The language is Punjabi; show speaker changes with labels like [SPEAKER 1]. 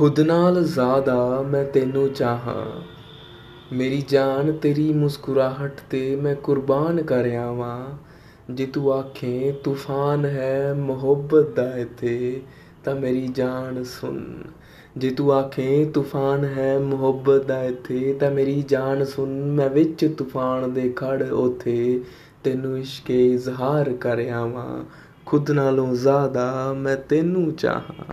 [SPEAKER 1] ਖੁਦ ਨਾਲ ਜ਼ਿਆਦਾ ਮੈਂ ਤੈਨੂੰ ਚਾਹਾਂ। ਮੇਰੀ ਜਾਨ ਤੇਰੀ ਮੁਸਕਰਾਹਟ 'ਤੇ ਮੈਂ ਕੁਰਬਾਨ ਕਰ ਆਵਾਂ। ਜੇ ਤੂੰ ਆਖੇ ਤੂਫਾਨ ਹੈ ਮੁਹੱਬਤ ਦਾ ਇੱਥੇ, ਤਾਂ ਮੇਰੀ ਜਾਨ ਸੁਣ। ਜੇ ਤੂੰ ਆਖੇ ਤੂਫਾਨ ਹੈ ਮੁਹੱਬਤ ਦਾ ਇੱਥੇ, ਤਾਂ ਮੇਰੀ ਜਾਨ ਸੁਣ। ਮੈਂ ਵਿੱਚ ਤੂਫਾਨ ਦੇ ਖੜ ਉੱਥੇ, ਤੈਨੂੰ ਇਸ਼ਕੇ ਇਜ਼ਹਾਰ ਕਰ ਆਵਾਂ। ਖੁਦ ਨਾਲੋਂ ਜ਼ਿਆਦਾ ਮੈਂ ਤੈਨੂੰ ਚਾਹਾਂ।